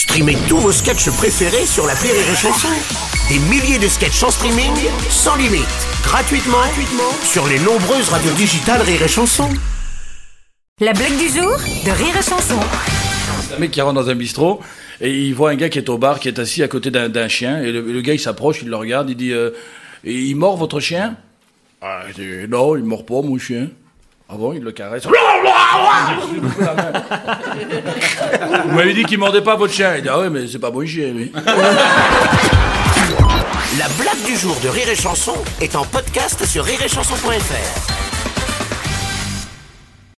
Streamez tous vos sketchs préférés sur la Rire et Chanson. Des milliers de sketchs en streaming, sans limite, gratuitement, gratuitement sur les nombreuses radios digitales Rire et Chanson. La blague du jour de Rire et Chanson. un mec qui rentre dans un bistrot et il voit un gars qui est au bar, qui est assis à côté d'un d'un chien. Et le, le gars, il s'approche, il le regarde, il dit euh, Il mord votre chien? Ah, il dit, Non, il mord pas mon chien. Ah bon, il le caresse. Vous m'avez dit qu'il mordait pas votre chien. Il dit Ah ouais, mais c'est pas mon chien, lui. La blague du jour de Rire et Chanson est en podcast sur rireetchanson.fr.